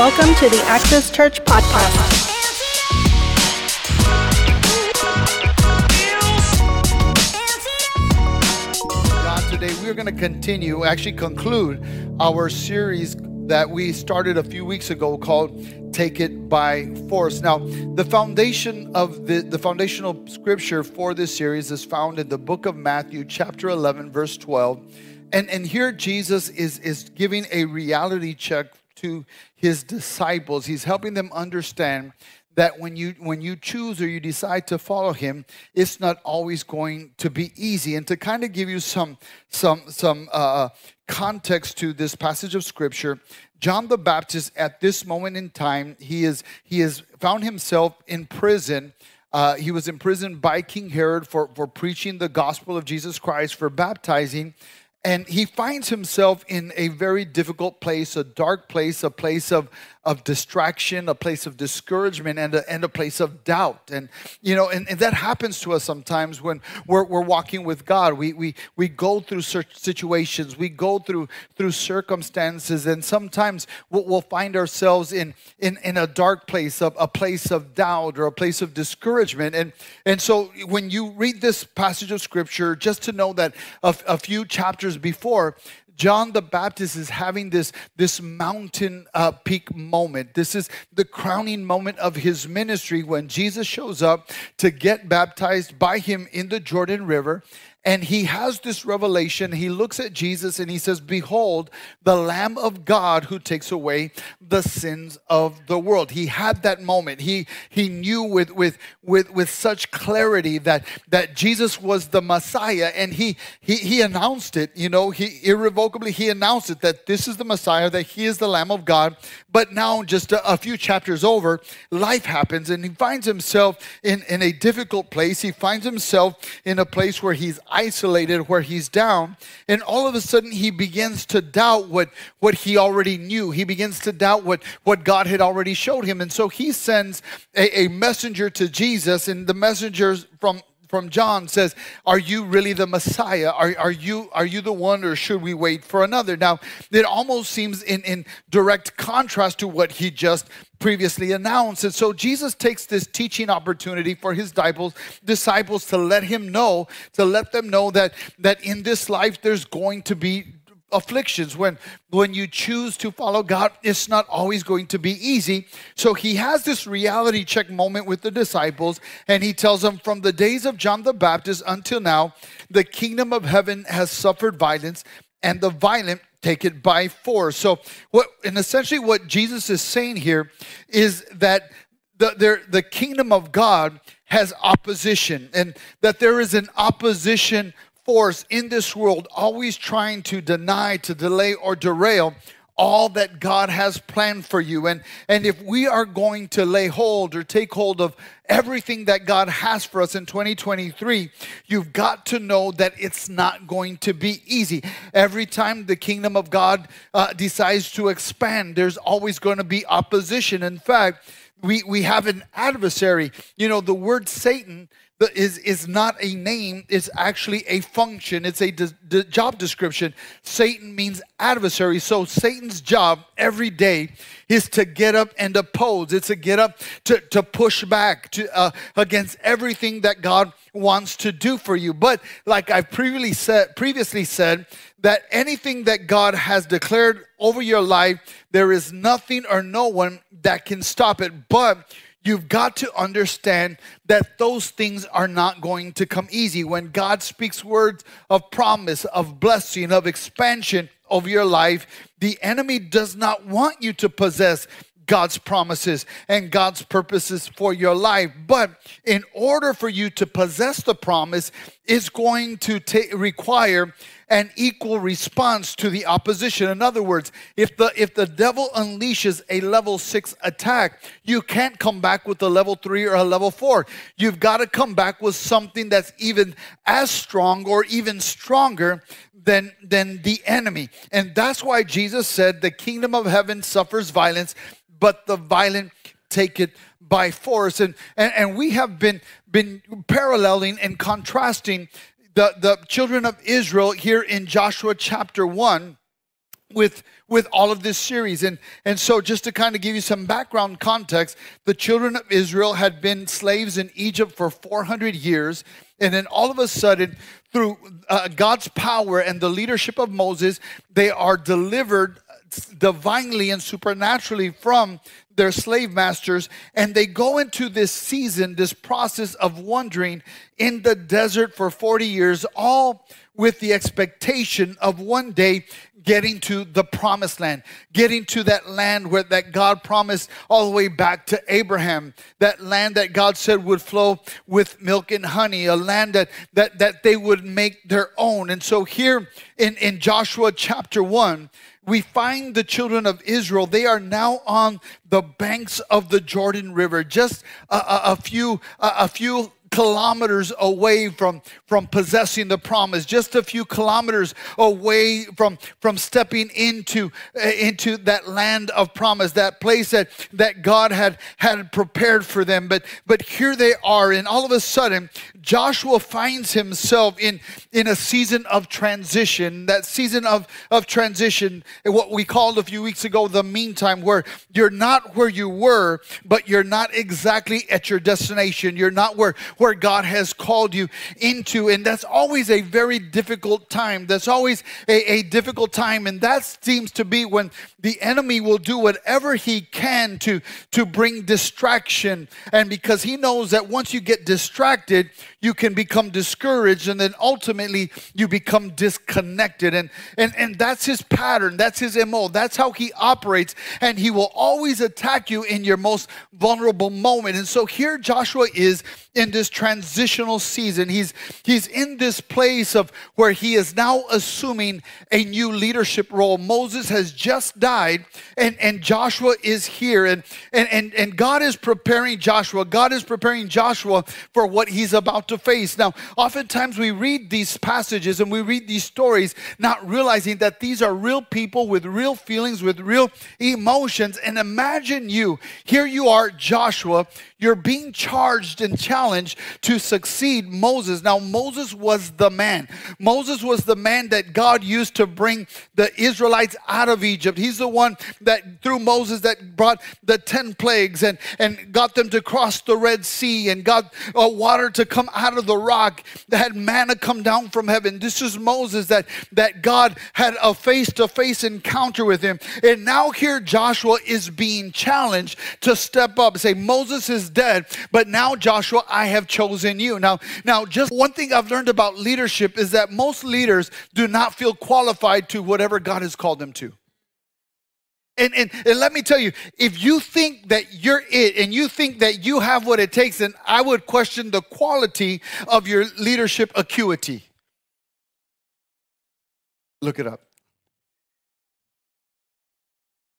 Welcome to the Access Church Podcast. God, today we're going to continue, actually conclude our series that we started a few weeks ago called Take It by Force. Now, the foundation of the, the foundational scripture for this series is found in the book of Matthew, chapter 11, verse 12. And, and here Jesus is, is giving a reality check to his disciples. He's helping them understand that when you when you choose or you decide to follow him it's not always going to be easy and to kind of give you some some some uh, context to this passage of scripture john the baptist at this moment in time he is he has found himself in prison uh, he was imprisoned by king herod for for preaching the gospel of jesus christ for baptizing and he finds himself in a very difficult place, a dark place, a place of, of distraction, a place of discouragement, and a, and a place of doubt. And, you know, and, and that happens to us sometimes when we're, we're walking with God. We, we, we go through situations, we go through, through circumstances, and sometimes we'll, we'll find ourselves in, in, in a dark place, of, a place of doubt or a place of discouragement. And, and so when you read this passage of Scripture, just to know that a, a few chapters chapters before, John the Baptist is having this, this mountain uh, peak moment. This is the crowning moment of his ministry when Jesus shows up to get baptized by him in the Jordan River. And he has this revelation. He looks at Jesus and he says, Behold, the Lamb of God who takes away the sins of the world. He had that moment. He, he knew with, with, with, with such clarity that, that Jesus was the Messiah. And he, he, he announced it, you know, he irrevocably, he announced it that this is the Messiah, that he is the Lamb of God. But now, just a, a few chapters over, life happens and he finds himself in, in a difficult place. He finds himself in a place where he's isolated, where he's down, and all of a sudden he begins to doubt what, what he already knew. He begins to doubt what, what God had already showed him. And so he sends a, a messenger to Jesus, and the messenger from from John says, Are you really the Messiah? Are, are, you, are you the one, or should we wait for another? Now, it almost seems in, in direct contrast to what he just previously announced. And so Jesus takes this teaching opportunity for his disciples, to let him know, to let them know that, that in this life there's going to be afflictions when when you choose to follow god it's not always going to be easy so he has this reality check moment with the disciples and he tells them from the days of john the baptist until now the kingdom of heaven has suffered violence and the violent take it by force. So what and essentially what jesus is saying here is that the, the, kingdom of god has opposition and that there is an opposition force in this world always trying to deny, to delay, or derail all that God has planned for you. And, and if we are going to lay hold or take hold of everything that God has for us in 2023, you've got to know that it's not going to be easy. Every time the kingdom of God uh, decides to expand, there's always going to be opposition. In fact, we, we have an adversary. You know, the word Satan is, is not a name, it's actually a function, it's a de- de- job description. Satan means adversary. So Satan's job every day is to get up and oppose, it's to get up to, to push back to, uh, against everything that God wants to do for you. But like I've previously said, previously said, that anything that God has declared over your life, there is nothing or no one that can stop it. But you've got to understand that those things are not going to come easy. When God speaks words of promise, of blessing, of expansion over your life, the enemy does not want you to possess God's promises and God's purposes for your life. But in order for you to possess the promise, it's going to ta- require an equal response to the opposition. In other words, if the if the devil unleashes a level 6 attack, you can't come back with a level 3 or a level 4. You've got to come back with something that's even as strong or even stronger than than the enemy. And that's why Jesus said the kingdom of heaven suffers violence but the violent take it by force. And, and, and we have been, been paralleling and contrasting the, the children of Israel here in Joshua chapter 1 with with all of this series. And and so just to kind of give you some background context the children of israel had been slaves in egypt for 400 years. And then all of a sudden through uh, god's power and the leadership of moses they are delivered divinely and supernaturally from their slave masters and they go into this season this process of wandering in the desert for 40 years all with the expectation of one day getting to the promised land, getting to that land where that God promised all the way back to Abraham, that land that God said would flow with milk and honey, a land that that that they would make their own. And so here in, in Joshua chapter 1, we find the children of Israel. They are now on the banks of the Jordan River, just a, a, a few a, a few kilometers away from, from possessing the promise, just a few kilometers away from, from stepping into, uh, into that land of promise, that place that, that God had, had prepared for them. But, but here they are, and all of a sudden, Joshua finds himself in, in a season of transition, that season of, of transition, what we called a few weeks ago the meantime, where you're not where you were, but you're not exactly at your destination. You're not where, where God has called you into. And that's always a very difficult time. That's always a, a difficult time. And that seems to be when the enemy will do whatever he can to, to bring distraction. And because he knows that once you get distracted, you can become discouraged and then ultimately you become disconnected. And, and, and that's his pattern, that's his MO, that's how he operates. And he will always attack you in your most vulnerable moment. And so here Joshua is in this transitional season. He's, he's in this place of where he is now assuming a new leadership role. Moses has just died and, and Joshua is here. And, and, and, and God is preparing Joshua. God is preparing Joshua for what he's about to face. Now, oftentimes we read these passages and we read these stories, not realizing that these are real people with real feelings, with real emotions. And imagine you, here you are, Joshua, you're being charged and challenged to succeed Moses. Now, Moses was the man. Moses was the man that God used to bring the Israelites out of Egypt. He's the one that, through Moses, that brought the 10 plagues and, and got them to cross the Red Sea and got uh, water to come out of the rock, that had manna come down from heaven. This is Moses that, that God had a face to face encounter with him. And now here Joshua is being challenged to step up and say, Moses is dead, but now Joshua, I have chosen you. Now, now just one thing I've learned about leadership is that most leaders do not feel qualified to whatever God has called them to. And, and, and, let me tell you, if you think that you're it and you think that you have what it takes, then I would question the quality of your leadership acuity. Look it up.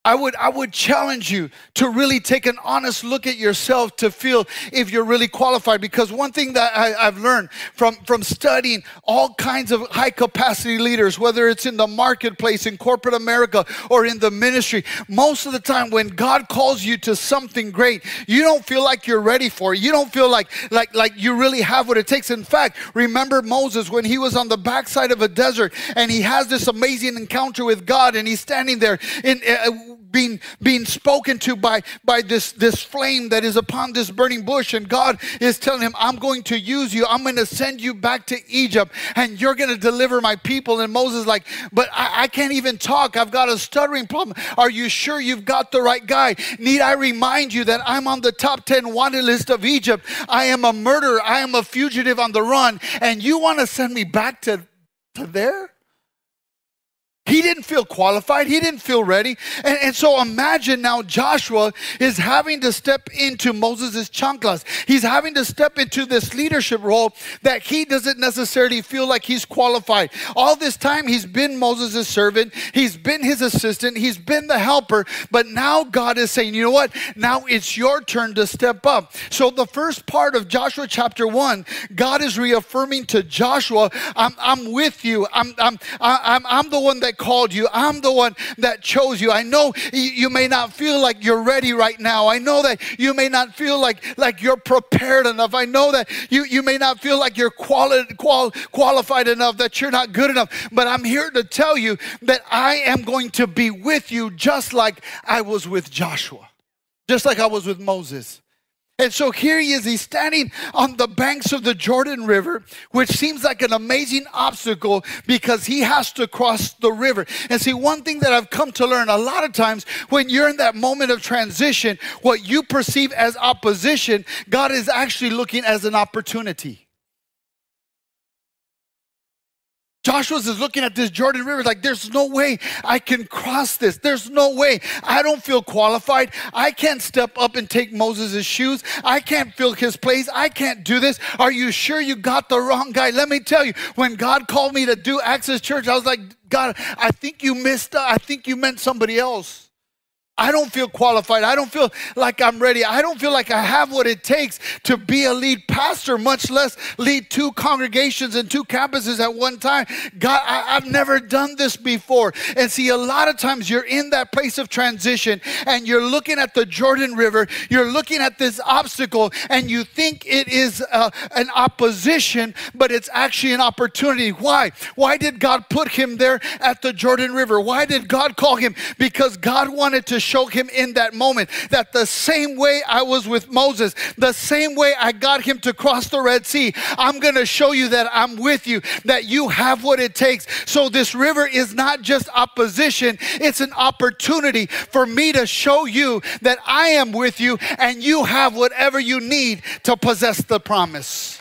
I would, I would challenge you to really take an honest look at yourself to feel if you're really qualified. Because one thing that I, have learned from, from studying all kinds of high capacity leaders, whether it's in the marketplace, in corporate America, or in the ministry, most of the time when God calls you to something great, you don't feel like you're ready for it. You don't feel like, like, like you really have what it takes. In fact, remember Moses when he was on the backside of a desert and he has this amazing encounter with God and he's standing there in. Uh, being, being spoken to by, by this, this flame that is upon this burning bush. And God is telling him, I'm going to use you. I'm going to send you back to Egypt and you're going to deliver my people. And Moses like, but I, I can't even talk. I've got a stuttering problem. Are you sure you've got the right guy? Need I remind you that I'm on the top 10 wanted list of Egypt? I am a murderer. I am a fugitive on the run. And you want to send me back to, to there? He didn't feel qualified. He didn't feel ready. And, and so imagine now Joshua is having to step into Moses' chanclas. He's having to step into this leadership role that he doesn't necessarily feel like he's qualified. All this time, he's been Moses' servant, he's been his assistant, he's been the helper. But now God is saying, you know what? Now it's your turn to step up. So the first part of Joshua chapter 1, God is reaffirming to Joshua, I'm, I'm with you. I'm, I'm, I'm, I'm the one that called you. I'm the one that chose you. I know you may not feel like you're ready right now. I know that you may not feel like, like you're prepared enough. I know that you, you may not feel like you're quali- qual- qualified enough, that you're not good enough. But I'm here to tell you that I am going to be with you just like I was with Joshua, just like I was with Moses. And so here he is, he's standing on the banks of the Jordan River, which seems like an amazing obstacle because he has to cross the river. And see, one thing that I've come to learn a lot of times when you're in that moment of transition, what you perceive as opposition, God is actually looking as an opportunity. Joshua's is looking at this Jordan River like, there's no way I can cross this. There's no way. I don't feel qualified. I can't step up and take Moses' shoes. I can't fill his place. I can't do this. Are you sure you got the wrong guy? Let me tell you, when God called me to do Access Church, I was like, God, I think you missed, I think you meant somebody else. I don't feel qualified. I don't feel like I'm ready. I don't feel like I have what it takes to be a lead pastor, much less lead two congregations and two campuses at one time. God, I, have never done this before. And see, a lot of times you're in that place of transition and you're looking at the Jordan River, you're looking at this obstacle, and you think it is uh, an opposition, but it's actually an opportunity. Why? Why did God put him there at the Jordan River? Why did God call him? Because God wanted to show him in that moment that the same way I was with Moses, the same way I got him to cross the Red Sea, I'm going to show you that I'm with you, that you have what it takes. So this river is not just opposition, it's an opportunity for me to show you that I am with you and you have whatever you need to possess the promise.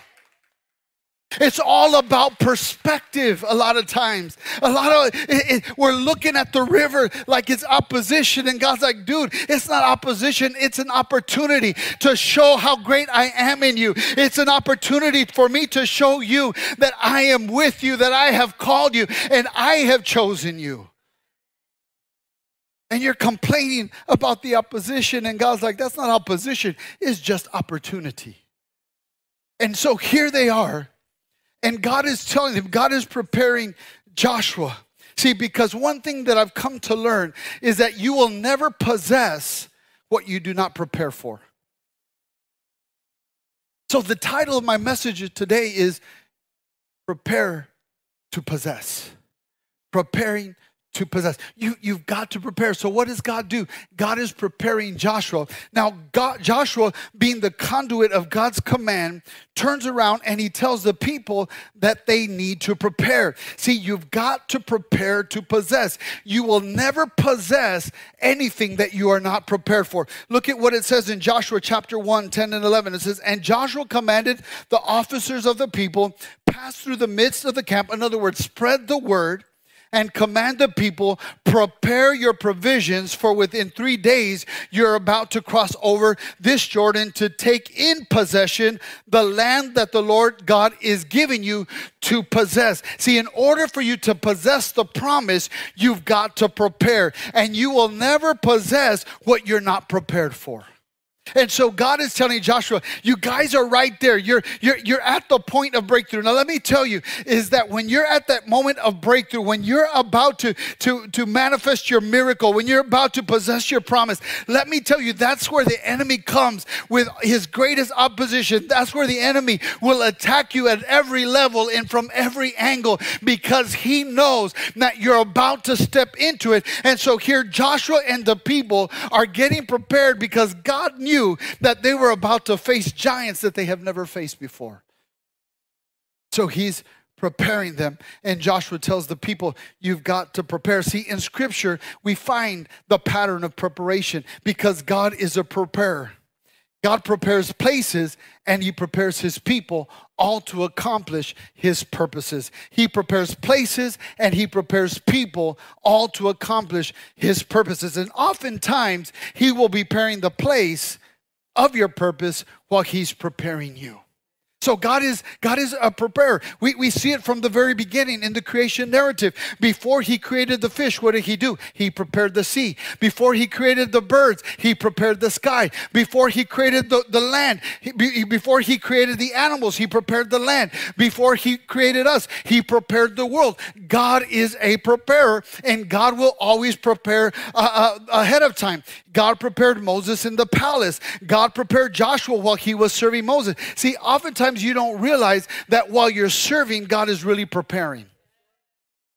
It's all about perspective a lot of times. A lot of it, it, we're looking at the river like it's opposition, and God's like, dude, it's not opposition, it's an opportunity to show how great I am in you. It's an opportunity for me to show you that I am with you, that I have called you, and I have chosen you. And you're complaining about the opposition, and God's like, that's not opposition, it's just opportunity. And so here they are and God is telling them, God is preparing Joshua. See, because one thing that I've come to learn is that you will never possess what you do not prepare for. So, the title of my message today is Prepare to Possess. Preparing to possess. You, you've got to prepare. So, what does God do? God is preparing Joshua. Now, God, Joshua, being the conduit of God's command, turns around and he tells the people that they need to prepare. See, you've got to prepare to possess. You will never possess anything that you are not prepared for. Look at what it says in Joshua chapter 1, 10 and 11. It says, And Joshua commanded the officers of the people, pass through the midst of the camp. In other words, spread the word and command the people, prepare your provisions, for within three days you're about to cross over this Jordan to take in possession the land that the Lord God is giving you to possess. See, in order for you to possess the promise, you've got to prepare, and you will never possess what you're not prepared for. And so God is telling Joshua, you guys are right there. You're, you're, you're at the point of breakthrough. Now, let me tell you, is that when you're at that moment of breakthrough, when you're about to, to, to manifest your miracle, when you're about to possess your promise, let me tell you, that's where the enemy comes with his greatest opposition. That's where the enemy will attack you at every level and from every angle because he knows that you're about to step into it. And so here, Joshua and the people are getting prepared because God knew knew that they were about to face giants that they have never faced before. So he's preparing them. And Joshua tells the people, You've got to prepare. See, in scripture, we find the pattern of preparation because God is a preparer. God prepares places and he prepares his people all to accomplish his purposes. He prepares places and he prepares people all to accomplish his purposes. And oftentimes he will be preparing the place of your purpose while he's preparing you. So God is God is a preparer. We, we see it from the very beginning in the creation narrative. Before he created the fish, what did he do? He prepared the sea. Before he created the birds, he prepared the sky. Before he created the, the land, he, before he created the animals, he prepared the land. Before he created us, he prepared the world. God is a preparer, and God will always prepare uh, uh, ahead of time. God prepared Moses in the palace. God prepared Joshua while he was serving Moses. See, oftentimes you don't realize that while you're serving, God is really preparing.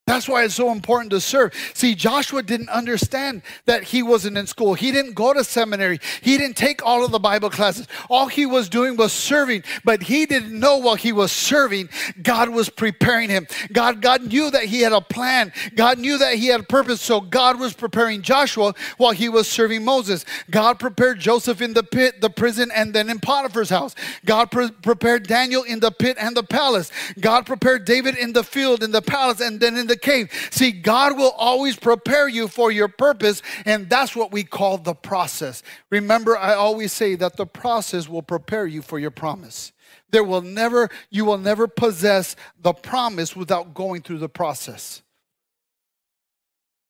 That's why it's so important to serve. See, Joshua didn't understand that he wasn't in school. He didn't go to seminary. He didn't take all of the Bible classes. All he was doing was serving, but he didn't know while he was serving, God was preparing him. God, God knew that he had a plan. God knew that he had a purpose. So God was preparing Joshua while he was serving Moses. God prepared Joseph in the pit, the prison, and then in Potiphar's house. God pre- prepared Daniel in the pit and the palace. God prepared David in the field, in the palace, and then in the the cave. See, God will always prepare you for your purpose, and that's what we call the process. Remember, I always say that the process will prepare you for your promise. There will never, you will never possess the promise without going through the process.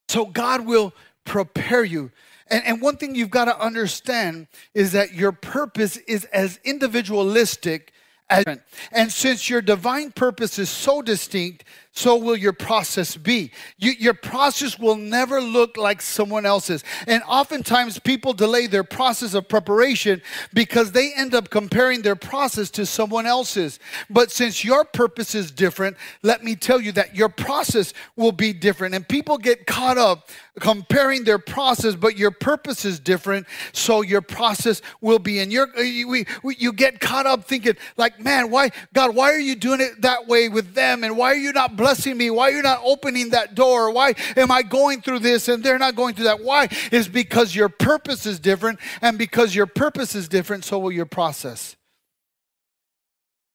So God will prepare you. And, and one thing you've got to understand is that your purpose is as individualistic as. And since your divine purpose is so distinct, so will your process be. You, your process will never look like someone else's. And oftentimes people delay their process of preparation because they end up comparing their process to someone else's. But since your purpose is different, let me tell you that your process will be different. And people get caught up comparing their process, but your purpose is different, so your process will be. And you're, you, you get caught up thinking, like, man, why, God, why are you doing it that way with them? And why are you not blessing me? Why are you not opening that door? Why am I going through this and they're not going through that? Why? Is because your purpose is different, and because your purpose is different, so will your process.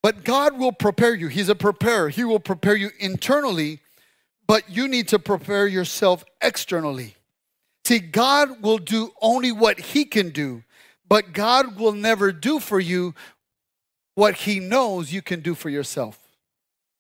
But God will prepare you. He's a preparer. He will prepare you internally but you need to prepare yourself externally. See, God will do only what He can do, but God will never do for you what He knows you can do for yourself.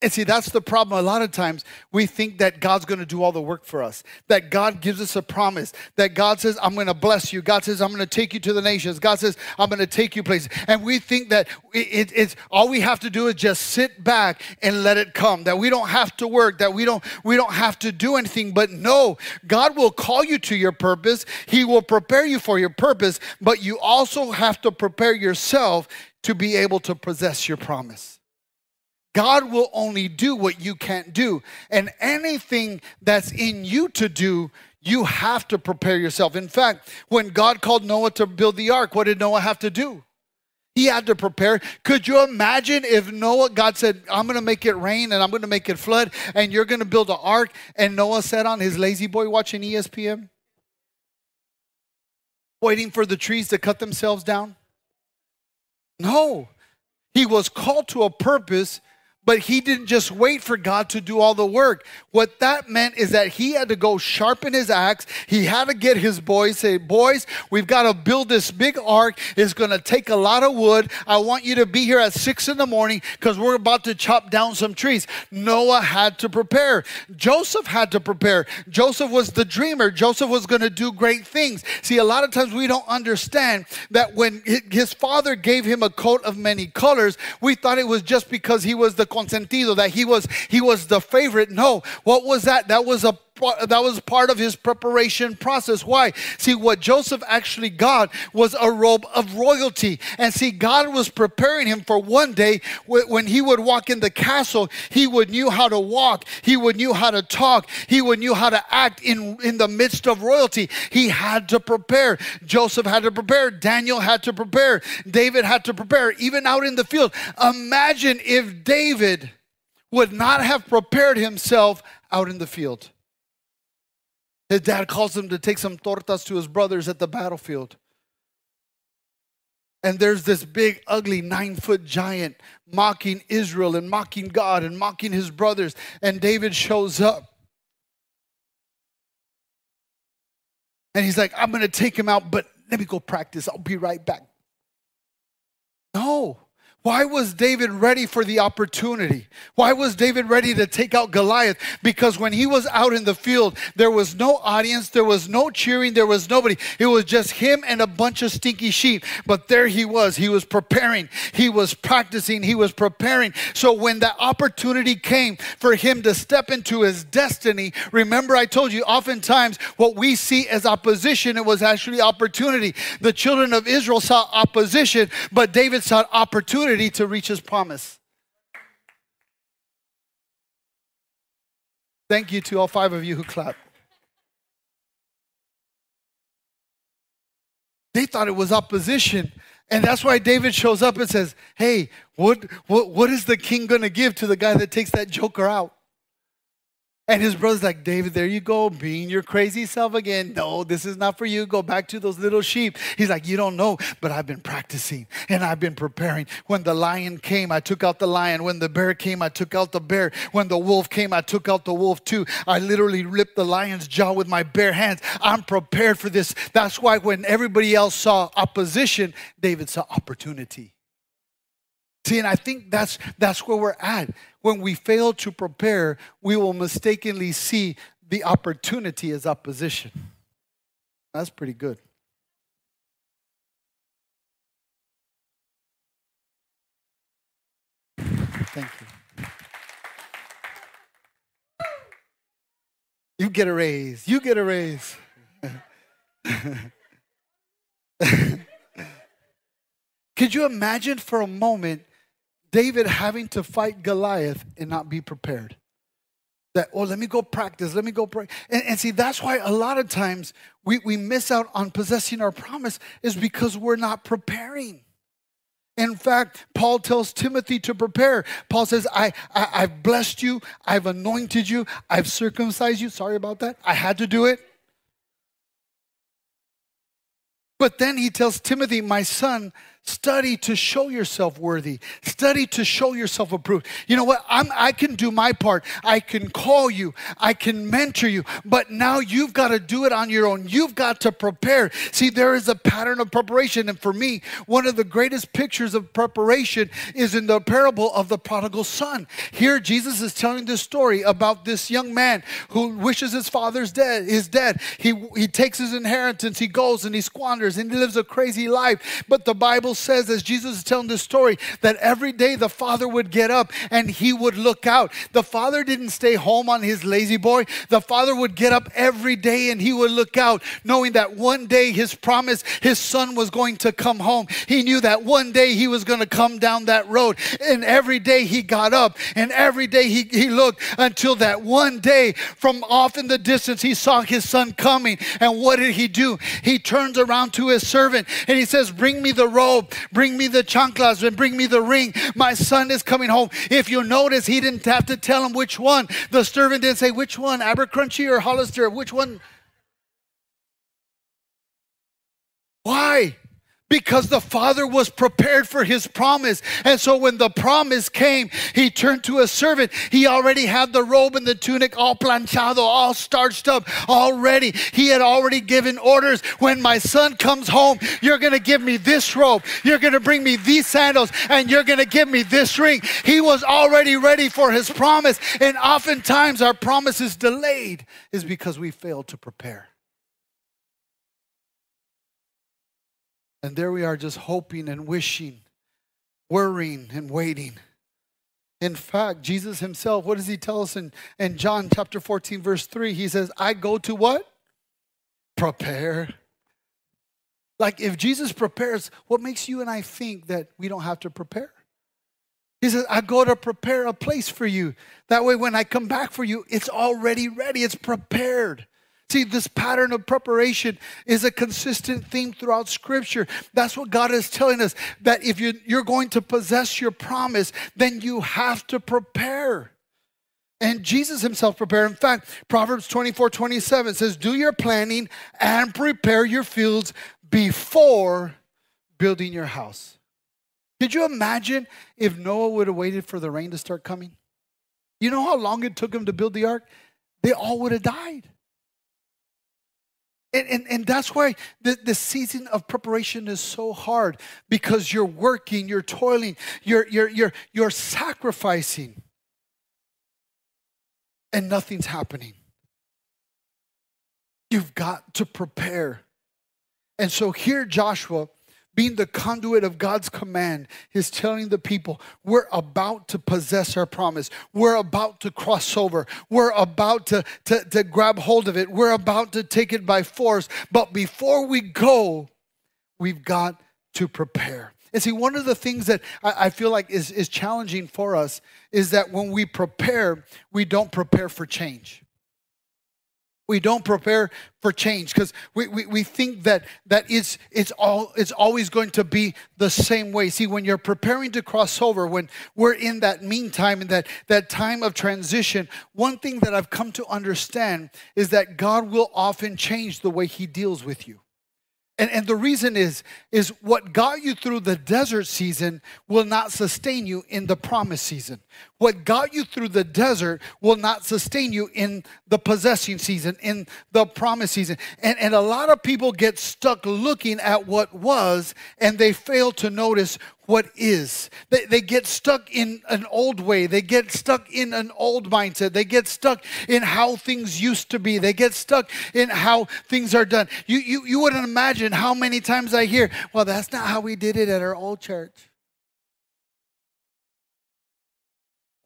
And see, that's the problem. A lot of times we think that God's going to do all the work for us, that God gives us a promise, that God says, I'm going to bless you. God says, I'm going to take you to the nations. God says, I'm going to take you places. And we think that it, it's all we have to do is just sit back and let it come, that we don't have to work, that we don't, we don't have to do anything. But no, God will call you to your purpose. He will prepare you for your purpose, but you also have to prepare yourself to be able to possess your promise. God will only do what you can't do. And anything that's in you to do, you have to prepare yourself. In fact, when God called Noah to build the ark, what did Noah have to do? He had to prepare. Could you imagine if Noah, God said, I'm going to make it rain and I'm going to make it flood and you're going to build an ark, and Noah sat on his lazy boy watching ESPN, waiting for the trees to cut themselves down? No. He was called to a purpose but he didn't just wait for God to do all the work. What that meant is that he had to go sharpen his axe. He had to get his boys, say, Boys, we've got to build this big ark. It's going to take a lot of wood. I want you to be here at six in the morning because we're about to chop down some trees. Noah had to prepare. Joseph had to prepare. Joseph was the dreamer. Joseph was going to do great things. See, a lot of times we don't understand that when his father gave him a coat of many colors, we thought it was just because he was the consentido, that he was he was the favorite. No, what was that? That was a that was part of his preparation process. Why? See, what Joseph actually got was a robe of royalty. And see, God was preparing him for one day when he would walk in the castle, he would knew how to walk, he would knew how to talk, he would knew how to act in, in the midst of royalty. He had to prepare. Joseph had to prepare. Daniel had to prepare. David had to prepare, even out in the field. Imagine if David would not have prepared himself out in the field. His dad calls him to take some tortas to his brothers at the battlefield. And there's this big, ugly, nine foot giant mocking Israel and mocking God and mocking his brothers. And David shows up. And he's like, I'm going to take him out, but let me go practice. I'll be right back. No. Why was David ready for the opportunity? Why was David ready to take out Goliath? Because when he was out in the field, there was no audience, there was no cheering, there was nobody. It was just him and a bunch of stinky sheep. But there he was. He was preparing, he was practicing, he was preparing. So when the opportunity came for him to step into his destiny, remember I told you, oftentimes what we see as opposition, it was actually opportunity. The children of Israel saw opposition, but David saw opportunity opportunity to reach his promise. Thank you to all five of you who clapped. They thought it was opposition. And that's why David shows up and says, Hey, what, what, what is the king going to give to the guy that takes that joker out? And his brother's like, David, there you go, being your crazy self again. No, this is not for you. Go back to those little sheep. He's like, You don't know, but I've been practicing and I've been preparing. When the lion came, I took out the lion. When the bear came, I took out the bear. When the wolf came, I took out the wolf too. I literally ripped the lion's jaw with my bare hands. I'm prepared for this. That's why when everybody else saw opposition, David saw opportunity. See, and I think that's that's where we're at. When we fail to prepare, we will mistakenly see the opportunity as opposition. That's pretty good. Thank you. You get a raise. You get a raise. Could you imagine for a moment David having to fight Goliath and not be prepared. That, oh, let me go practice, let me go pray. And, and see, that's why a lot of times we, we miss out on possessing our promise is because we're not preparing. In fact, Paul tells Timothy to prepare. Paul says, I, I, I've blessed you, I've anointed you, I've circumcised you. Sorry about that. I had to do it. But then he tells Timothy, My son, Study to show yourself worthy. Study to show yourself approved. You know what? I'm, I can do my part. I can call you. I can mentor you. But now you've got to do it on your own. You've got to prepare. See, there is a pattern of preparation. And for me, one of the greatest pictures of preparation is in the parable of the prodigal son. Here, Jesus is telling this story about this young man who wishes his father's dead, is dead. He, he takes his inheritance, he goes and he squanders and he lives a crazy life. But the Bible says, as Jesus is telling this story, that every day the father would get up and he would look out. The father didn't stay home on his lazy boy. The father would get up every day and he would look out, knowing that one day his promise, his son was going to come home. He knew that one day he was going to come down that road. And every day he got up and every day he, he looked until that one day from off in the distance he saw his son coming. And what did he do? He turns around to his servant and he says, Bring me the robe Bring me the chanclas and bring me the ring. My son is coming home. If you notice, he didn't have to tell him which one. The servant didn't say, which one, Abercrombie or Hollister, which one. Why? Because the father was prepared for his promise. And so when the promise came, he turned to a servant. He already had the robe and the tunic all planchado, all starched up already. He had already given orders. When my son comes home, you're going to give me this robe. You're going to bring me these sandals and you're going to give me this ring. He was already ready for his promise. And oftentimes our promise is delayed is because we failed to prepare. And there we are just hoping and wishing, worrying and waiting. In fact, Jesus himself, what does he tell us in, in John chapter 14, verse 3? He says, I go to what? Prepare. Like if Jesus prepares, what makes you and I think that we don't have to prepare? He says, I go to prepare a place for you. That way, when I come back for you, it's already ready, it's prepared. See, this pattern of preparation is a consistent theme throughout Scripture. That's what God is telling us that if you, you're going to possess your promise, then you have to prepare. And Jesus himself prepared. In fact, Proverbs 24 27 says, Do your planning and prepare your fields before building your house. Could you imagine if Noah would have waited for the rain to start coming? You know how long it took him to build the ark? They all would have died. And, and, and that's why the, the season of preparation is so hard because you're working, you're toiling, you're, you're, you're, you're sacrificing, and nothing's happening. You've got to prepare. And so here, Joshua being the conduit of God's command, is telling the people, we're about to possess our promise. We're about to cross over. We're about to, to, to grab hold of it. We're about to take it by force. But before we go, we've got to prepare. And see, one of the things that I, I feel like is, is challenging for us is that when we prepare, we don't prepare for change we don't prepare for change because we, we, we think that that it's it's all it's always going to be the same way. See when you're preparing to cross over when we're in that meantime in that that time of transition one thing that i've come to understand is that god will often change the way he deals with you and, and the reason is, is what got you through the desert season will not sustain you in the promise season. What got you through the desert will not sustain you in the possessing season, in the promise season. And, and a lot of people get stuck looking at what was and they fail to notice what is. They, they get stuck in an old way. They get stuck in an old mindset. They get stuck in how things used to be. They get stuck in how things are done. You, you, you wouldn't imagine how many times I hear, well, that's not how we did it at our old church.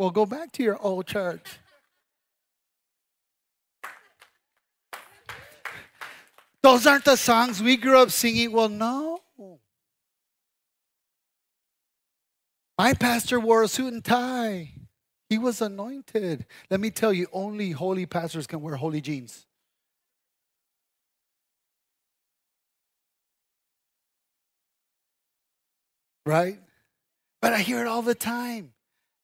Well, go back to your old church. Those aren't the songs we grew up singing. Well, no. My pastor wore a suit and tie. He was anointed. Let me tell you, only holy pastors can wear holy jeans. Right? But I hear it all the time.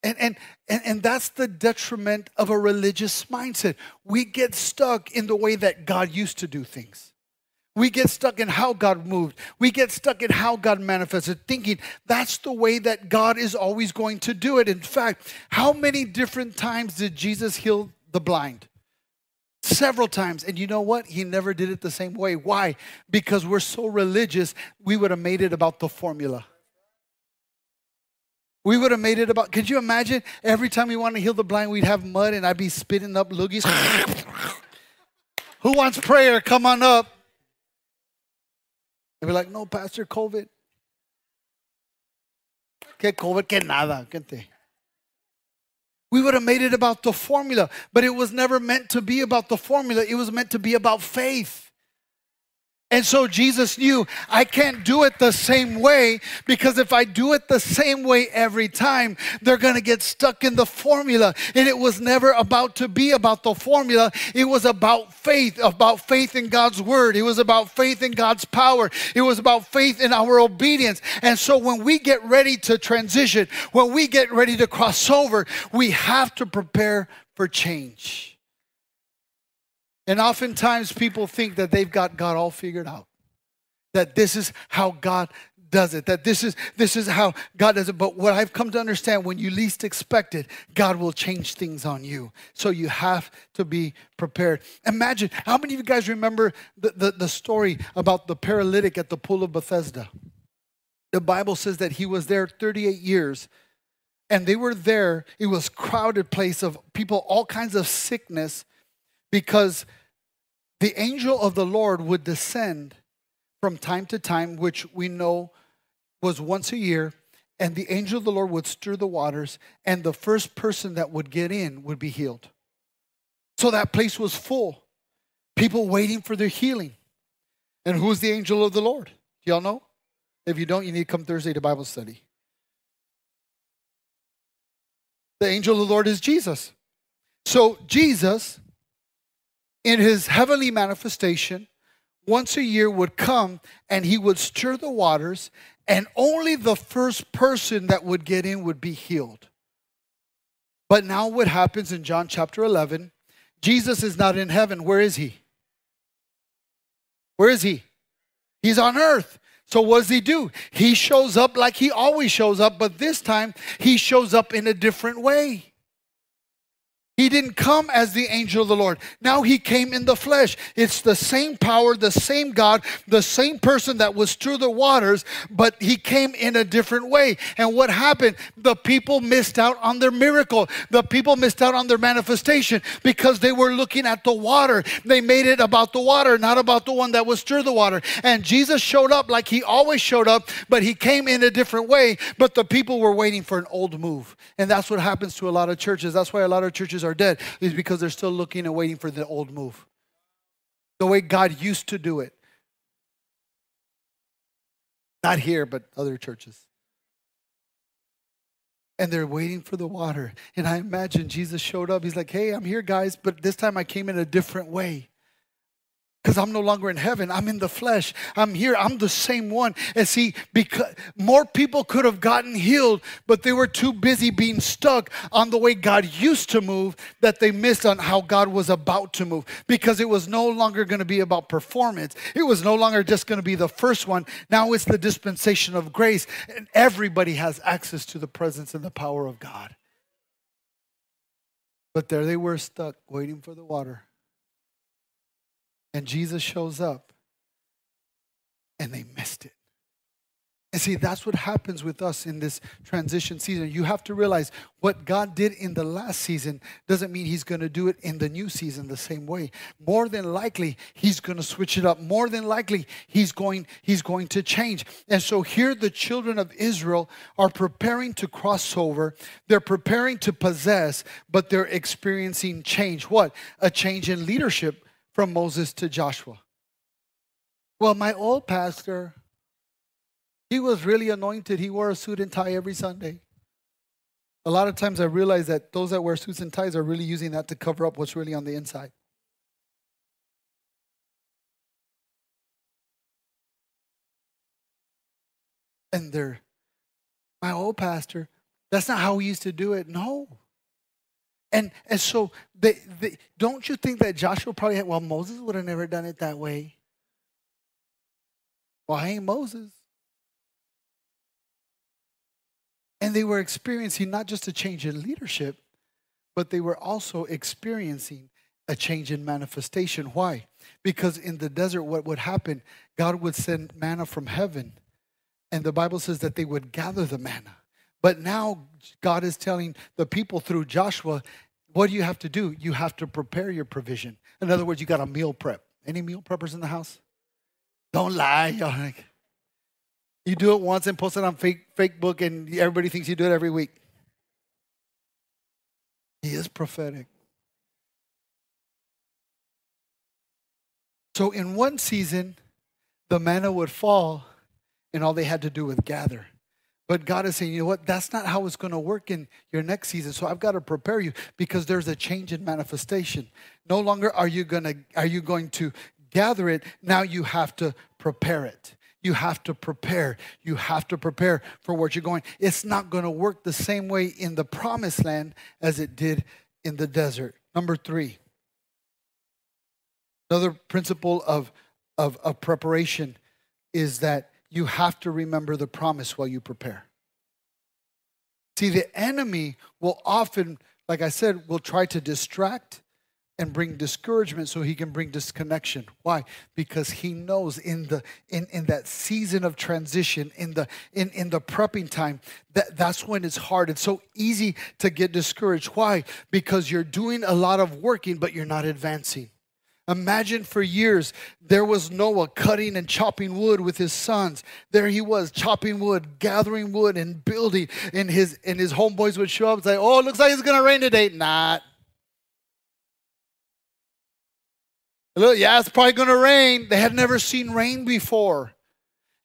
And, and, and, and that's the detriment of a religious mindset. We get stuck in the way that God used to do things. We get stuck in how God moved. We get stuck in how God manifested, thinking that's the way that God is always going to do it. In fact, how many different times did Jesus heal the blind? Several times. And you know what? He never did it the same way. Why? Because we're so religious, we would have made it about the formula. We would have made it about, could you imagine every time we want to heal the blind, we'd have mud and I'd be spitting up loogies. Who wants prayer? Come on up. They'd be like, no, Pastor, COVID. Que COVID, que nada. We would have made it about the formula, but it was never meant to be about the formula. It was meant to be about faith. And so Jesus knew I can't do it the same way because if I do it the same way every time, they're going to get stuck in the formula. And it was never about to be about the formula. It was about faith, about faith in God's word. It was about faith in God's power. It was about faith in our obedience. And so when we get ready to transition, when we get ready to cross over, we have to prepare for change. And oftentimes people think that they've got God all figured out. That this is how God does it. That this is this is how God does it. But what I've come to understand when you least expect it, God will change things on you. So you have to be prepared. Imagine how many of you guys remember the, the, the story about the paralytic at the pool of Bethesda? The Bible says that he was there 38 years and they were there. It was crowded place of people, all kinds of sickness because the angel of the Lord would descend from time to time, which we know was once a year, and the angel of the Lord would stir the waters, and the first person that would get in would be healed. So that place was full, people waiting for their healing. And who's the angel of the Lord? Do y'all know? If you don't, you need to come Thursday to Bible study. The angel of the Lord is Jesus. So Jesus in his heavenly manifestation, once a year would come and he would stir the waters, and only the first person that would get in would be healed. But now, what happens in John chapter 11? Jesus is not in heaven. Where is he? Where is he? He's on earth. So, what does he do? He shows up like he always shows up, but this time he shows up in a different way. He didn't come as the angel of the Lord. Now he came in the flesh. It's the same power, the same God, the same person that was through the waters, but he came in a different way. And what happened? The people missed out on their miracle. The people missed out on their manifestation because they were looking at the water. They made it about the water, not about the one that was through the water. And Jesus showed up like he always showed up, but he came in a different way. But the people were waiting for an old move. And that's what happens to a lot of churches. That's why a lot of churches are dead, is because they're still looking and waiting for the old move. The way God used to do it. Not here, but other churches. And they're waiting for the water. And I imagine Jesus showed up. He's like, hey, I'm here, guys, but this time I came in a different way because I'm no longer in heaven. I'm in the flesh. I'm here. I'm the same one. And see, because more people could have gotten healed, but they were too busy being stuck on the way God used to move that they missed on how God was about to move because it was no longer going to be about performance. It was no longer just going to be the first one. Now it's the dispensation of grace, and everybody has access to the presence and the power of God. But there they were stuck waiting for the water. And Jesus shows up and they missed it. And see, that's what happens with us in this transition season. You have to realize what God did in the last season doesn't mean He's going to do it in the new season the same way. More than likely, He's going to switch it up. More than likely, He's going, he's going to change. And so here, the children of Israel are preparing to cross over, they're preparing to possess, but they're experiencing change. What? A change in leadership from Moses to Joshua? Well, my old pastor, he was really anointed. He wore a suit and tie every Sunday. A lot of times I realize that those that wear suits and ties are really using that to cover up what's really on the inside. And they're, my old pastor, that's not how we used to do it. No. And, and so, they, they, don't you think that Joshua probably had, well, Moses would have never done it that way. Well, I ain't Moses. And they were experiencing not just a change in leadership, but they were also experiencing a change in manifestation. Why? Because in the desert, what would happen? God would send manna from heaven, and the Bible says that they would gather the manna. But now God is telling the people through Joshua, what do you have to do? You have to prepare your provision. In other words, you got a meal prep. Any meal preppers in the house? Don't lie. y'all. You do it once and post it on fake, fake book, and everybody thinks you do it every week. He is prophetic. So in one season, the manna would fall, and all they had to do was gather. But God is saying, you know what? That's not how it's going to work in your next season. So I've got to prepare you because there's a change in manifestation. No longer are you going to are you going to gather it. Now you have to prepare it. You have to prepare. You have to prepare for what you're going. It's not going to work the same way in the promised land as it did in the desert. Number three. Another principle of, of, of preparation is that you have to remember the promise while you prepare. See, the enemy will often, like I said, will try to distract and bring discouragement so he can bring disconnection. Why? Because he knows in the in, in that season of transition in the in, in the prepping time that that's when it's hard. It's so easy to get discouraged. Why? Because you're doing a lot of working but you're not advancing Imagine for years there was Noah cutting and chopping wood with his sons. There he was chopping wood, gathering wood, and building. And his and his homeboys would show up and say, "Oh, it looks like it's gonna rain today." Not. Look, yeah, it's probably gonna rain. They had never seen rain before.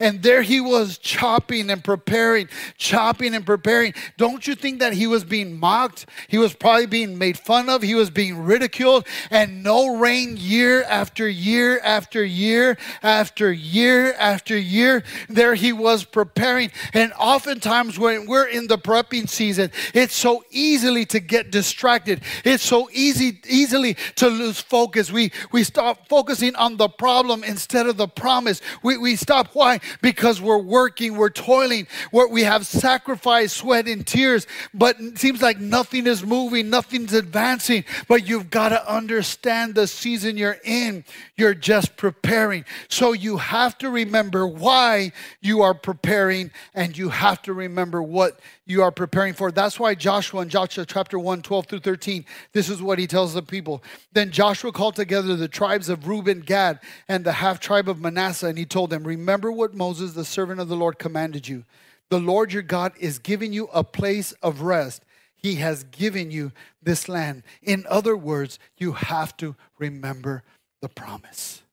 And there he was chopping and preparing, chopping and preparing. Don't you think that he was being mocked? He was probably being made fun of. He was being ridiculed. And no rain year after year after year after year after year. There he was preparing. And oftentimes when we're in the prepping season, it's so easily to get distracted. It's so easy, easily to lose focus. We we stop focusing on the problem instead of the promise. We, we stop. Why? Because we're working, we're toiling, we're, we have sacrifice, sweat, and tears, but it seems like nothing is moving, nothing's advancing. But you've got to understand the season you're in. You're just preparing. So you have to remember why you are preparing, and you have to remember what you are preparing for. That's why Joshua in Joshua chapter 1, 12 through 13, this is what he tells the people. Then Joshua called together the tribes of Reuben, Gad, and the half tribe of Manasseh, and he told them, Remember what Moses, the servant of the Lord, commanded you. The Lord your God is giving you a place of rest. He has given you this land. In other words, you have to remember the promise.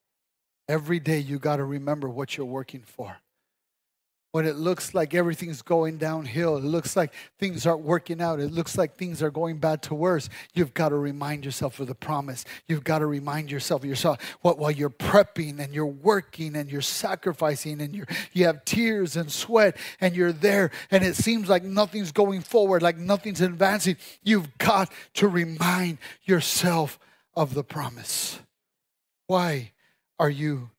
Every day you got to remember what you're working for when it looks like everything's going downhill, it looks like things aren't working out, it looks like things are going bad to worse, you've got to remind yourself of the promise. You've got to remind yourself of yourself what while you're prepping and you're working and you're sacrificing and you're you have tears and sweat and you're there and it seems like nothing's going forward, like nothing's advancing. You've got to remind yourself of the promise. Why are you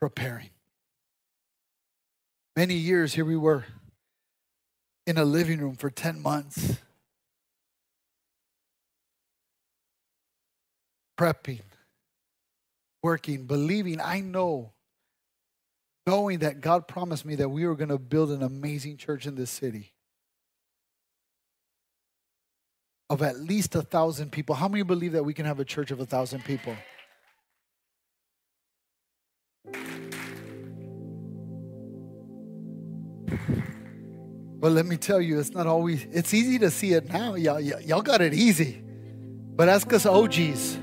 preparing? Many years, here we were in a living room for 10 months, prepping, working, believing. I know, knowing that God promised me that we were going to build an amazing church in this city of at least a thousand people. How many believe that we can have a church of a thousand people? But let me tell you, it's not always, it's easy to see it now. Y'all, y'all got it easy. But ask us OGs.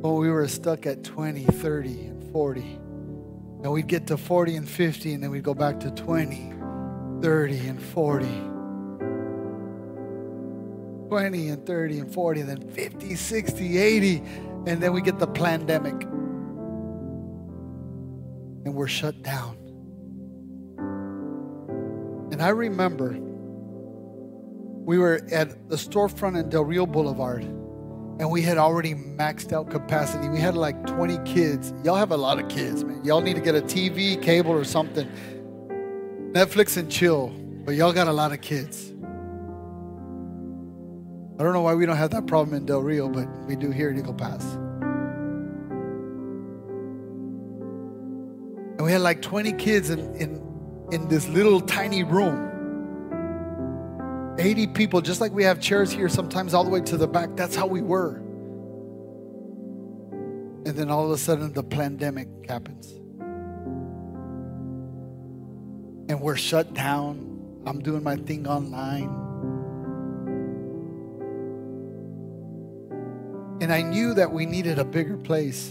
Well, we were stuck at 20, 30, and 40. And we'd get to 40 and 50, and then we'd go back to 20, 30, and 40. 20 and 30 and 40, and then 50, 60, 80, and then we get the pandemic. And we're shut down. And I remember we were at the storefront in Del Rio Boulevard and we had already maxed out capacity. We had like 20 kids. Y'all have a lot of kids, man. Y'all need to get a TV, cable, or something. Netflix and chill, but y'all got a lot of kids. I don't know why we don't have that problem in Del Rio, but we do here at Eagle Pass. And we had like 20 kids in, in in this little tiny room. 80 people, just like we have chairs here, sometimes all the way to the back. That's how we were. And then all of a sudden, the pandemic happens. And we're shut down. I'm doing my thing online. And I knew that we needed a bigger place.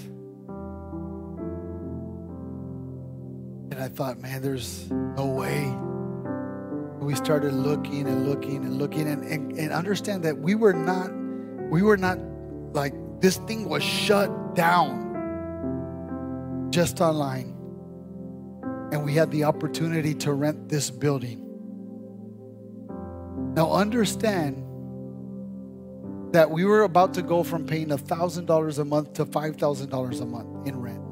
And I thought, man, there's no way. We started looking and looking and looking and, and, and understand that we were not, we were not like this thing was shut down just online. And we had the opportunity to rent this building. Now understand that we were about to go from paying $1,000 a month to $5,000 a month in rent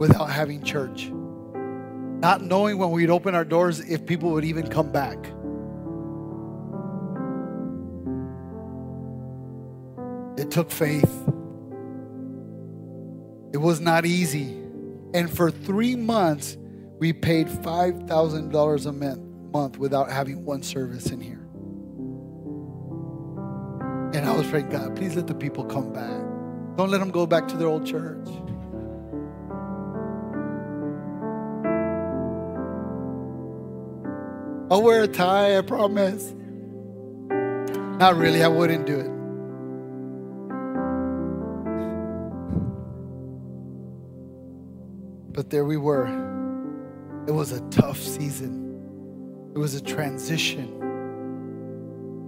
without having church. Not knowing when we'd open our doors if people would even come back. It took faith. It was not easy. And for three months, we paid $5,000 a month without having one service in here. And I was praying, God, please let the people come back. Don't let them go back to their old church. I'll wear a tie, I promise. Not really, I wouldn't do it. But there we were. It was a tough season, it was a transition.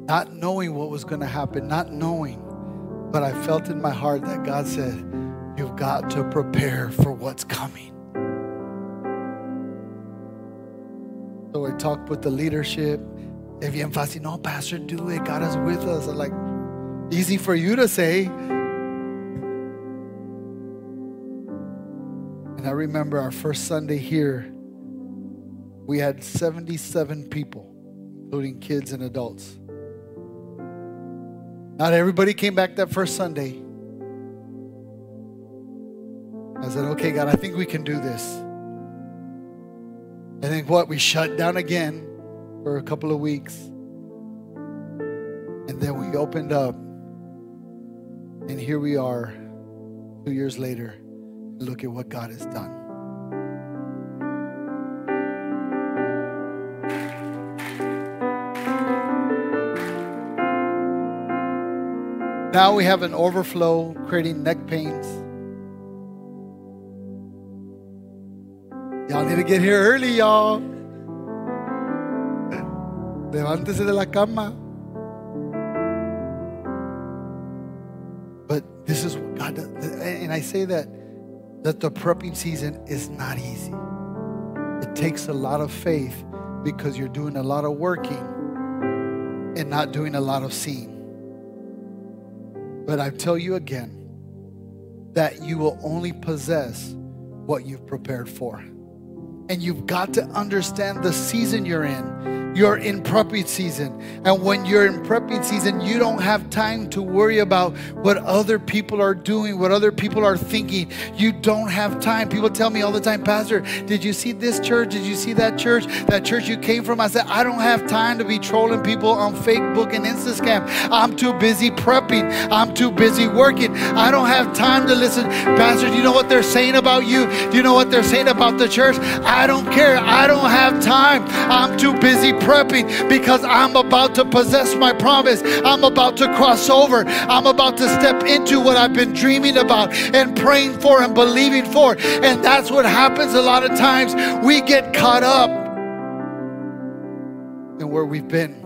Not knowing what was going to happen, not knowing. But I felt in my heart that God said, You've got to prepare for what's coming. So I talked with the leadership. If you emphasize, no, Pastor, do it. God is with us. I'm like, easy for you to say. And And I remember our first Sunday here, we had 77 people, including kids and adults. Not everybody came back that first Sunday. I said, okay, God, I think we can do this. I think what? We shut down again for a couple of weeks. And then we opened up. And here we are, two years later. Look at what God has done. Now we have an overflow creating neck pains. Y'all need to get here early, y'all. Levántese de la cama. But this is what God does. And I say that that the prepping season is not easy. It takes a lot of faith because you're doing a lot of working and not doing a lot of seeing. But I tell you again that you will only possess what you've prepared for. And you've got to understand the season you're in you're in prepping season. And when you're in prepping season, you don't have time to worry about what other people are doing, what other people are thinking. You don't have time. People tell me all the time, Pastor, did you see this church? Did you see that church? That church you came from? I said, I don't have time to be trolling people on Facebook and Instagram. I'm too busy prepping. I'm too busy working. I don't have time to listen. Pastor, do you know what they're saying about you? Do you know what they're saying about the church? Don't care. I don't have time. I'm too busy prepping because I'm about to possess my promise. I'm about to cross over. I'm about to step into what I've been dreaming about and praying for and believing for. And that's what happens a lot of times. We get caught up in where we've been.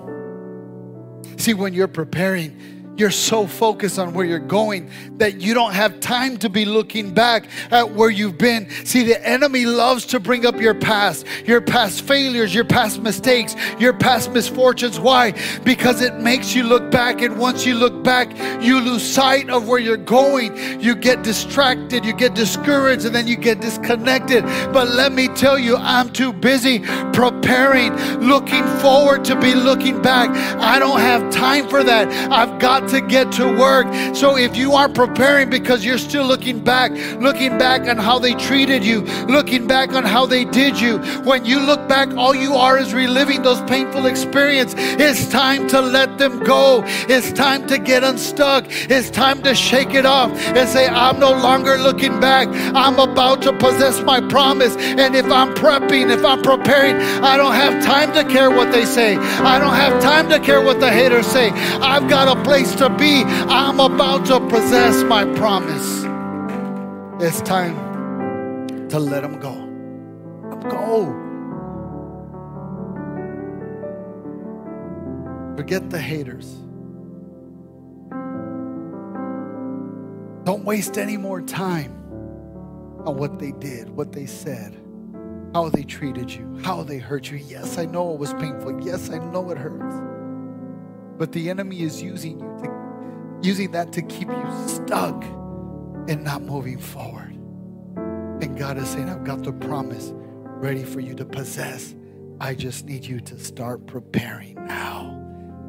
See, when you're preparing, you're so focused on where you're going that you don't have time to be looking back at where you've been. See, the enemy loves to bring up your past, your past failures, your past mistakes, your past misfortunes. Why? Because it makes you look back, and once you look back, you lose sight of where you're going. You get distracted, you get discouraged, and then you get disconnected. But let me tell you, I'm too busy preparing, looking forward to be looking back. I don't have time for that. I've got to get to work. So if you aren't preparing because you're still looking back, looking back on how they treated you, looking back on how they did you, when you look back, all you are is reliving those painful experiences. It's time to let them go. It's time to get unstuck. It's time to shake it off and say, I'm no longer looking back. I'm about to possess my promise. And if I'm prepping, if I'm preparing, I don't have time to care what they say. I don't have time to care what the haters say. I've got a place to be. I'm about to possess my promise. It's time to let him go. Go. Forget the haters. Don't waste any more time on what they did, what they said, how they treated you, how they hurt you. Yes, I know it was painful. Yes, I know it hurts. But the enemy is using you to using that to keep you stuck and not moving forward. And God is saying, I've got the promise ready for you to possess. I just need you to start preparing now.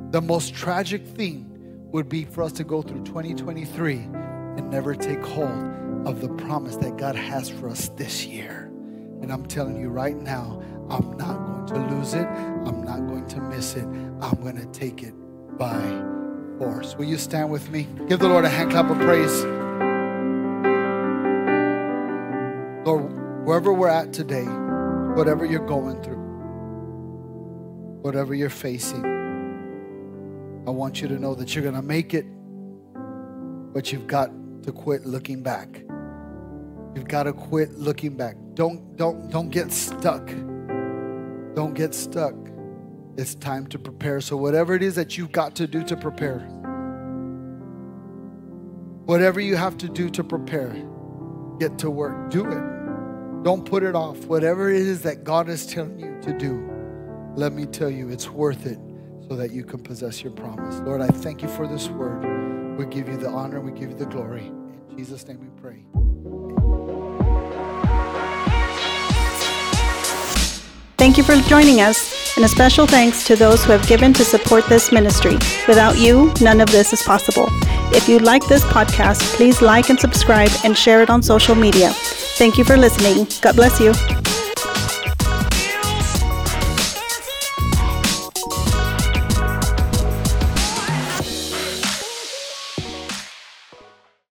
The most tragic thing would be for us to go through 2023 and never take hold of the promise that God has for us this year. And I'm telling you right now, I'm not going to lose it. I'm not going to miss it. I'm going to take it by force. Will you stand with me? Give the Lord a hand clap of praise. Lord, wherever we're at today, whatever you're going through, whatever you're facing, I want you to know that you're going to make it, but you've got to quit looking back. You've got to quit looking back. Don't don't don't get stuck. Don't get stuck. It's time to prepare. So, whatever it is that you've got to do to prepare, whatever you have to do to prepare, get to work. Do it. Don't put it off. Whatever it is that God is telling you to do, let me tell you, it's worth it so that you can possess your promise. Lord, I thank you for this word. We give you the honor, we give you the glory. In Jesus' name we pray. Thank you for joining us, and a special thanks to those who have given to support this ministry. Without you, none of this is possible. If you like this podcast, please like and subscribe and share it on social media. Thank you for listening. God bless you.